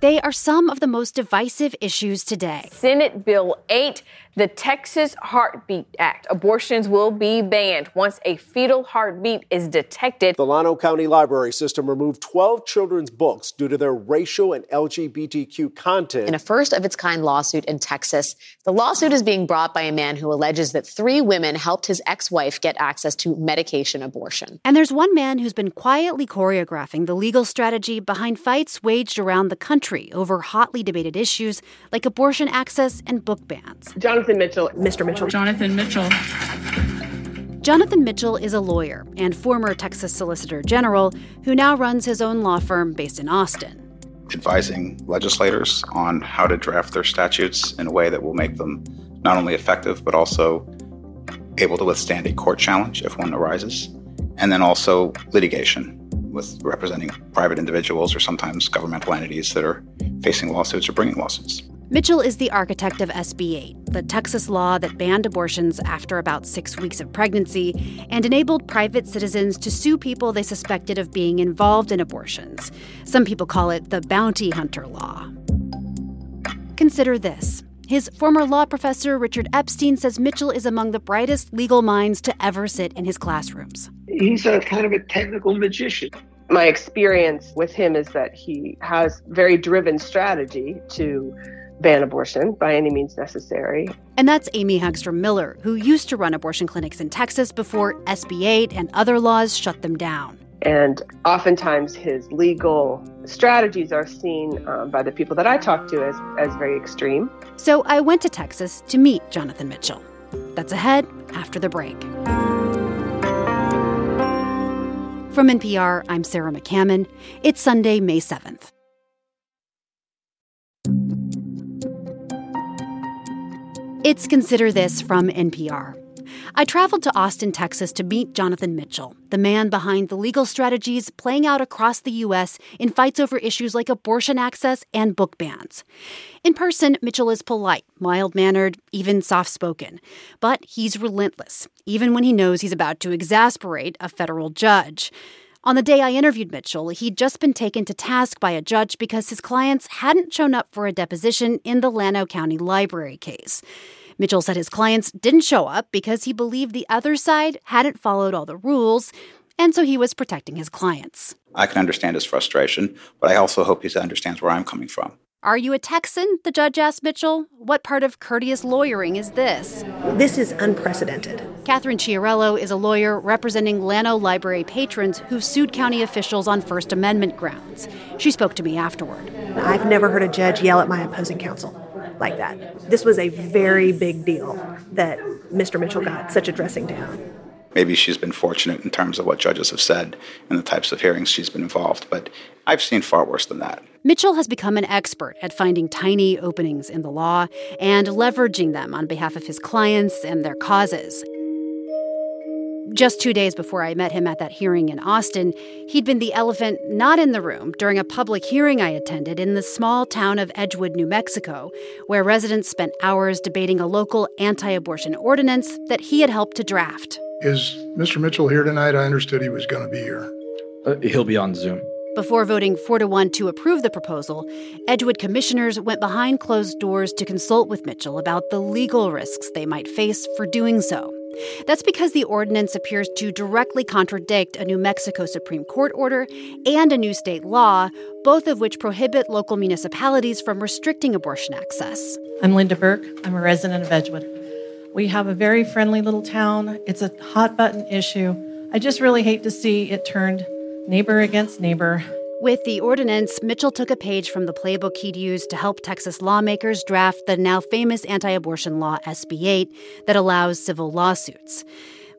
They are some of the most divisive issues today. Senate Bill 8, the Texas Heartbeat Act. Abortions will be banned once a fetal heartbeat is detected. The Llano County Library System removed 12 children's books due to their racial and LGBTQ content. In a first of its kind lawsuit in Texas, the lawsuit is being brought by a man who alleges that three women helped his ex wife get access to medication abortion. And there's one man who's been quietly choreographing the legal strategy behind fights waged around the country country over hotly debated issues like abortion access and book bans. Jonathan Mitchell. Mr. Mitchell. Jonathan Mitchell. Jonathan Mitchell is a lawyer and former Texas Solicitor General who now runs his own law firm based in Austin. Advising legislators on how to draft their statutes in a way that will make them not only effective, but also able to withstand a court challenge if one arises, and then also litigation with representing private individuals or sometimes governmental entities that are facing lawsuits or bringing lawsuits. Mitchell is the architect of SB 8, the Texas law that banned abortions after about six weeks of pregnancy and enabled private citizens to sue people they suspected of being involved in abortions. Some people call it the bounty hunter law. Consider this. His former law professor, Richard Epstein, says Mitchell is among the brightest legal minds to ever sit in his classrooms he's a kind of a technical magician. My experience with him is that he has very driven strategy to ban abortion by any means necessary. And that's Amy Hagstrom Miller, who used to run abortion clinics in Texas before SB 8 and other laws shut them down. And oftentimes his legal strategies are seen um, by the people that I talk to as, as very extreme. So I went to Texas to meet Jonathan Mitchell. That's ahead after the break. From NPR, I'm Sarah McCammon. It's Sunday, May 7th. It's Consider This from NPR. I traveled to Austin, Texas to meet Jonathan Mitchell, the man behind the legal strategies playing out across the U.S. in fights over issues like abortion access and book bans. In person, Mitchell is polite, mild mannered, even soft spoken. But he's relentless, even when he knows he's about to exasperate a federal judge. On the day I interviewed Mitchell, he'd just been taken to task by a judge because his clients hadn't shown up for a deposition in the Llano County Library case. Mitchell said his clients didn't show up because he believed the other side hadn't followed all the rules, and so he was protecting his clients. I can understand his frustration, but I also hope he understands where I'm coming from. Are you a Texan? The judge asked Mitchell. What part of courteous lawyering is this? This is unprecedented. Catherine Chiarello is a lawyer representing Llano Library patrons who sued county officials on First Amendment grounds. She spoke to me afterward. I've never heard a judge yell at my opposing counsel like that. This was a very big deal that Mr. Mitchell got such a dressing down. Maybe she's been fortunate in terms of what judges have said and the types of hearings she's been involved, but I've seen far worse than that. Mitchell has become an expert at finding tiny openings in the law and leveraging them on behalf of his clients and their causes. Just two days before I met him at that hearing in Austin, he'd been the elephant not in the room during a public hearing I attended in the small town of Edgewood, New Mexico, where residents spent hours debating a local anti abortion ordinance that he had helped to draft. Is Mr. Mitchell here tonight? I understood he was going to be here. Uh, he'll be on Zoom. Before voting 4 to 1 to approve the proposal, Edgewood commissioners went behind closed doors to consult with Mitchell about the legal risks they might face for doing so. That's because the ordinance appears to directly contradict a New Mexico Supreme Court order and a new state law, both of which prohibit local municipalities from restricting abortion access. I'm Linda Burke. I'm a resident of Edgewood. We have a very friendly little town. It's a hot button issue. I just really hate to see it turned neighbor against neighbor. With the ordinance, Mitchell took a page from the playbook he'd used to help Texas lawmakers draft the now famous anti abortion law SB 8 that allows civil lawsuits.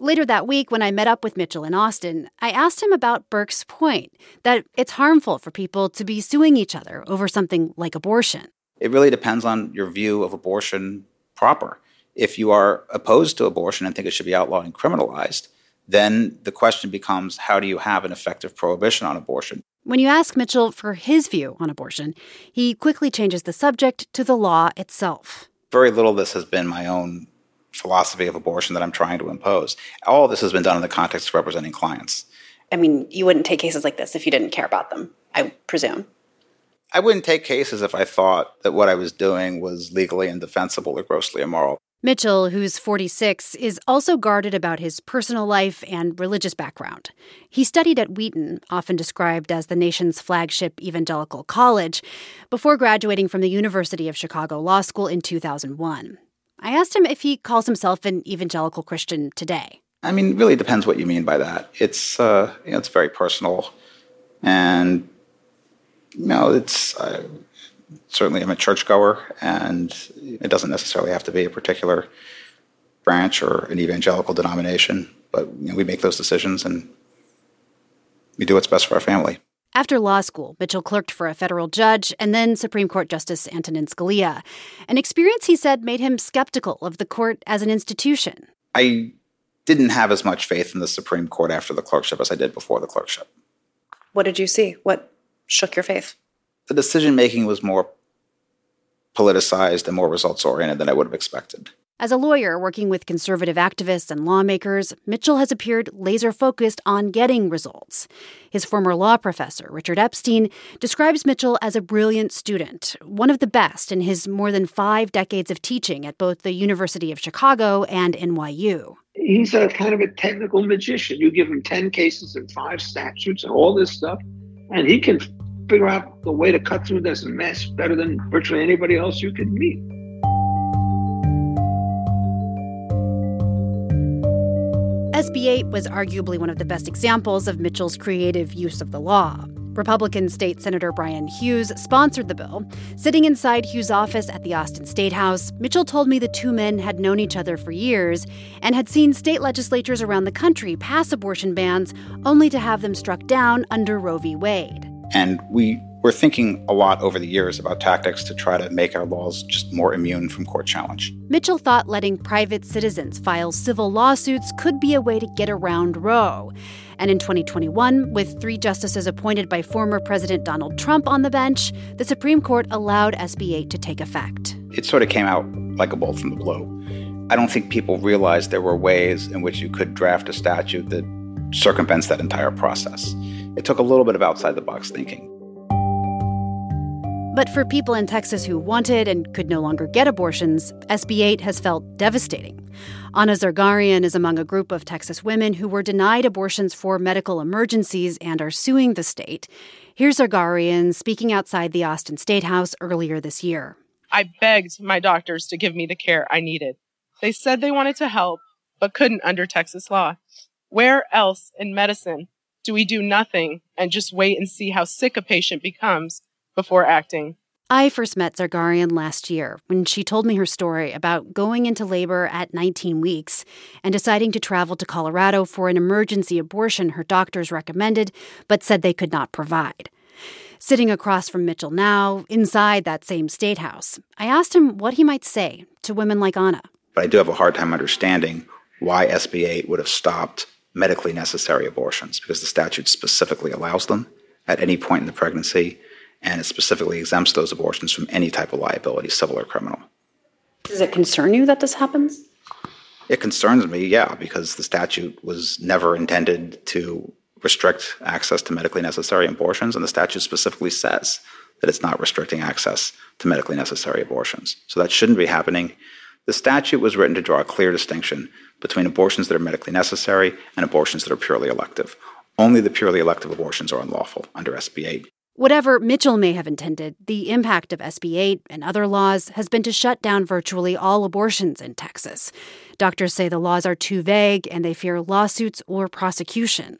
Later that week, when I met up with Mitchell in Austin, I asked him about Burke's point that it's harmful for people to be suing each other over something like abortion. It really depends on your view of abortion proper. If you are opposed to abortion and think it should be outlawed and criminalized, then the question becomes how do you have an effective prohibition on abortion? When you ask Mitchell for his view on abortion, he quickly changes the subject to the law itself. Very little of this has been my own philosophy of abortion that I'm trying to impose. All of this has been done in the context of representing clients. I mean, you wouldn't take cases like this if you didn't care about them, I presume. I wouldn't take cases if I thought that what I was doing was legally indefensible or grossly immoral. Mitchell, who's 46, is also guarded about his personal life and religious background. He studied at Wheaton, often described as the nation's flagship evangelical college, before graduating from the University of Chicago Law School in 2001. I asked him if he calls himself an evangelical Christian today. I mean, it really depends what you mean by that. It's uh, you know, it's very personal, and you know, it's uh, certainly I'm a churchgoer, and it doesn't necessarily have to be a particular branch or an evangelical denomination. But you know, we make those decisions, and we do what's best for our family. After law school, Mitchell clerked for a federal judge and then Supreme Court Justice Antonin Scalia, an experience he said made him skeptical of the court as an institution. I didn't have as much faith in the Supreme Court after the clerkship as I did before the clerkship. What did you see? What shook your faith? The decision making was more politicized and more results oriented than I would have expected. As a lawyer working with conservative activists and lawmakers, Mitchell has appeared laser focused on getting results. His former law professor, Richard Epstein, describes Mitchell as a brilliant student, one of the best in his more than five decades of teaching at both the University of Chicago and NYU. He's a kind of a technical magician. You give him 10 cases and five statutes and all this stuff, and he can figure out the way to cut through this mess better than virtually anybody else you could meet. SB 8 was arguably one of the best examples of Mitchell's creative use of the law. Republican State Senator Bryan Hughes sponsored the bill. Sitting inside Hughes' office at the Austin State House, Mitchell told me the two men had known each other for years and had seen state legislatures around the country pass abortion bans only to have them struck down under Roe v. Wade. And we we're thinking a lot over the years about tactics to try to make our laws just more immune from court challenge. Mitchell thought letting private citizens file civil lawsuits could be a way to get around Roe. And in 2021, with three justices appointed by former President Donald Trump on the bench, the Supreme Court allowed SB 8 to take effect. It sort of came out like a bolt from the blue. I don't think people realized there were ways in which you could draft a statute that circumvents that entire process. It took a little bit of outside the box thinking. But for people in Texas who wanted and could no longer get abortions, SB 8 has felt devastating. Anna Zargarian is among a group of Texas women who were denied abortions for medical emergencies and are suing the state. Here's Zargarian speaking outside the Austin State House earlier this year. I begged my doctors to give me the care I needed. They said they wanted to help, but couldn't under Texas law. Where else in medicine do we do nothing and just wait and see how sick a patient becomes before acting. I first met Zargarian last year when she told me her story about going into labor at 19 weeks and deciding to travel to Colorado for an emergency abortion her doctors recommended but said they could not provide. Sitting across from Mitchell now, inside that same state house, I asked him what he might say to women like Anna. But I do have a hard time understanding why SB 8 would have stopped medically necessary abortions because the statute specifically allows them at any point in the pregnancy and it specifically exempts those abortions from any type of liability, civil or criminal. Does it concern you that this happens? It concerns me, yeah, because the statute was never intended to restrict access to medically necessary abortions, and the statute specifically says that it's not restricting access to medically necessary abortions. So that shouldn't be happening. The statute was written to draw a clear distinction between abortions that are medically necessary and abortions that are purely elective. Only the purely elective abortions are unlawful under SB 8. Whatever Mitchell may have intended, the impact of SB 8 and other laws has been to shut down virtually all abortions in Texas. Doctors say the laws are too vague and they fear lawsuits or prosecution.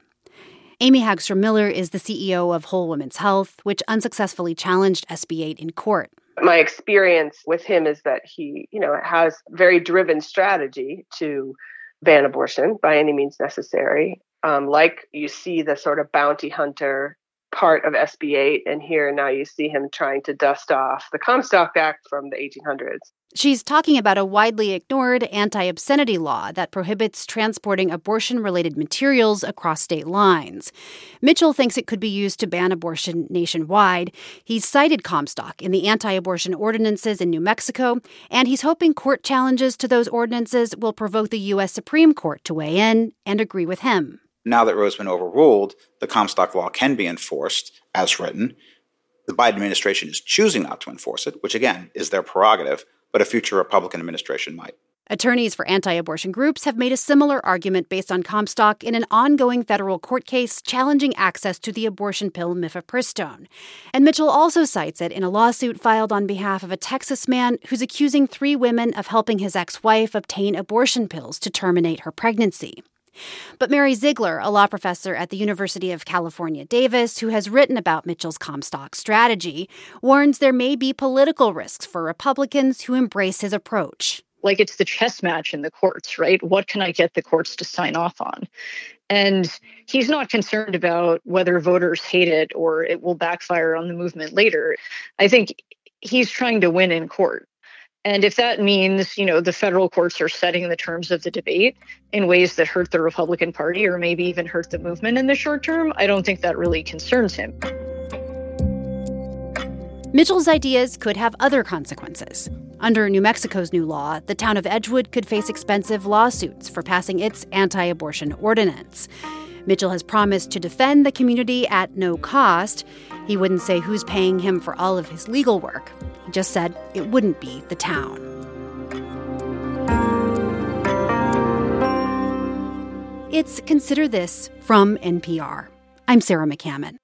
Amy Hagstrom Miller is the CEO of Whole Women's Health, which unsuccessfully challenged SB 8 in court. My experience with him is that he, you know, has very driven strategy to ban abortion by any means necessary. Um, like you see the sort of bounty hunter part of SB 8, and here now you see him trying to dust off the Comstock Act from the 1800s. She's talking about a widely ignored anti obscenity law that prohibits transporting abortion related materials across state lines. Mitchell thinks it could be used to ban abortion nationwide. He's cited Comstock in the anti abortion ordinances in New Mexico, and he's hoping court challenges to those ordinances will provoke the U.S. Supreme Court to weigh in and agree with him now that Roe's been overruled, the Comstock law can be enforced as written. The Biden administration is choosing not to enforce it, which again is their prerogative, but a future Republican administration might. Attorneys for anti abortion groups have made a similar argument based on Comstock in an ongoing federal court case challenging access to the abortion pill mifepristone. And Mitchell also cites it in a lawsuit filed on behalf of a Texas man who's accusing three women of helping his ex wife obtain abortion pills to terminate her pregnancy. But Mary Ziegler, a law professor at the University of California, Davis, who has written about Mitchell's Comstock strategy, warns there may be political risks for Republicans who embrace his approach like it's the chess match in the courts, right? What can I get the courts to sign off on? And he's not concerned about whether voters hate it or it will backfire on the movement later. I think he's trying to win in court. And if that means, you know, the federal courts are setting the terms of the debate in ways that hurt the Republican Party or maybe even hurt the movement in the short term, I don't think that really concerns him. Mitchell's ideas could have other consequences. Under New Mexico's new law, the town of Edgewood could face expensive lawsuits for passing its anti abortion ordinance. Mitchell has promised to defend the community at no cost. He wouldn't say who's paying him for all of his legal work. He just said it wouldn't be the town. It's Consider This from NPR. I'm Sarah McCammon.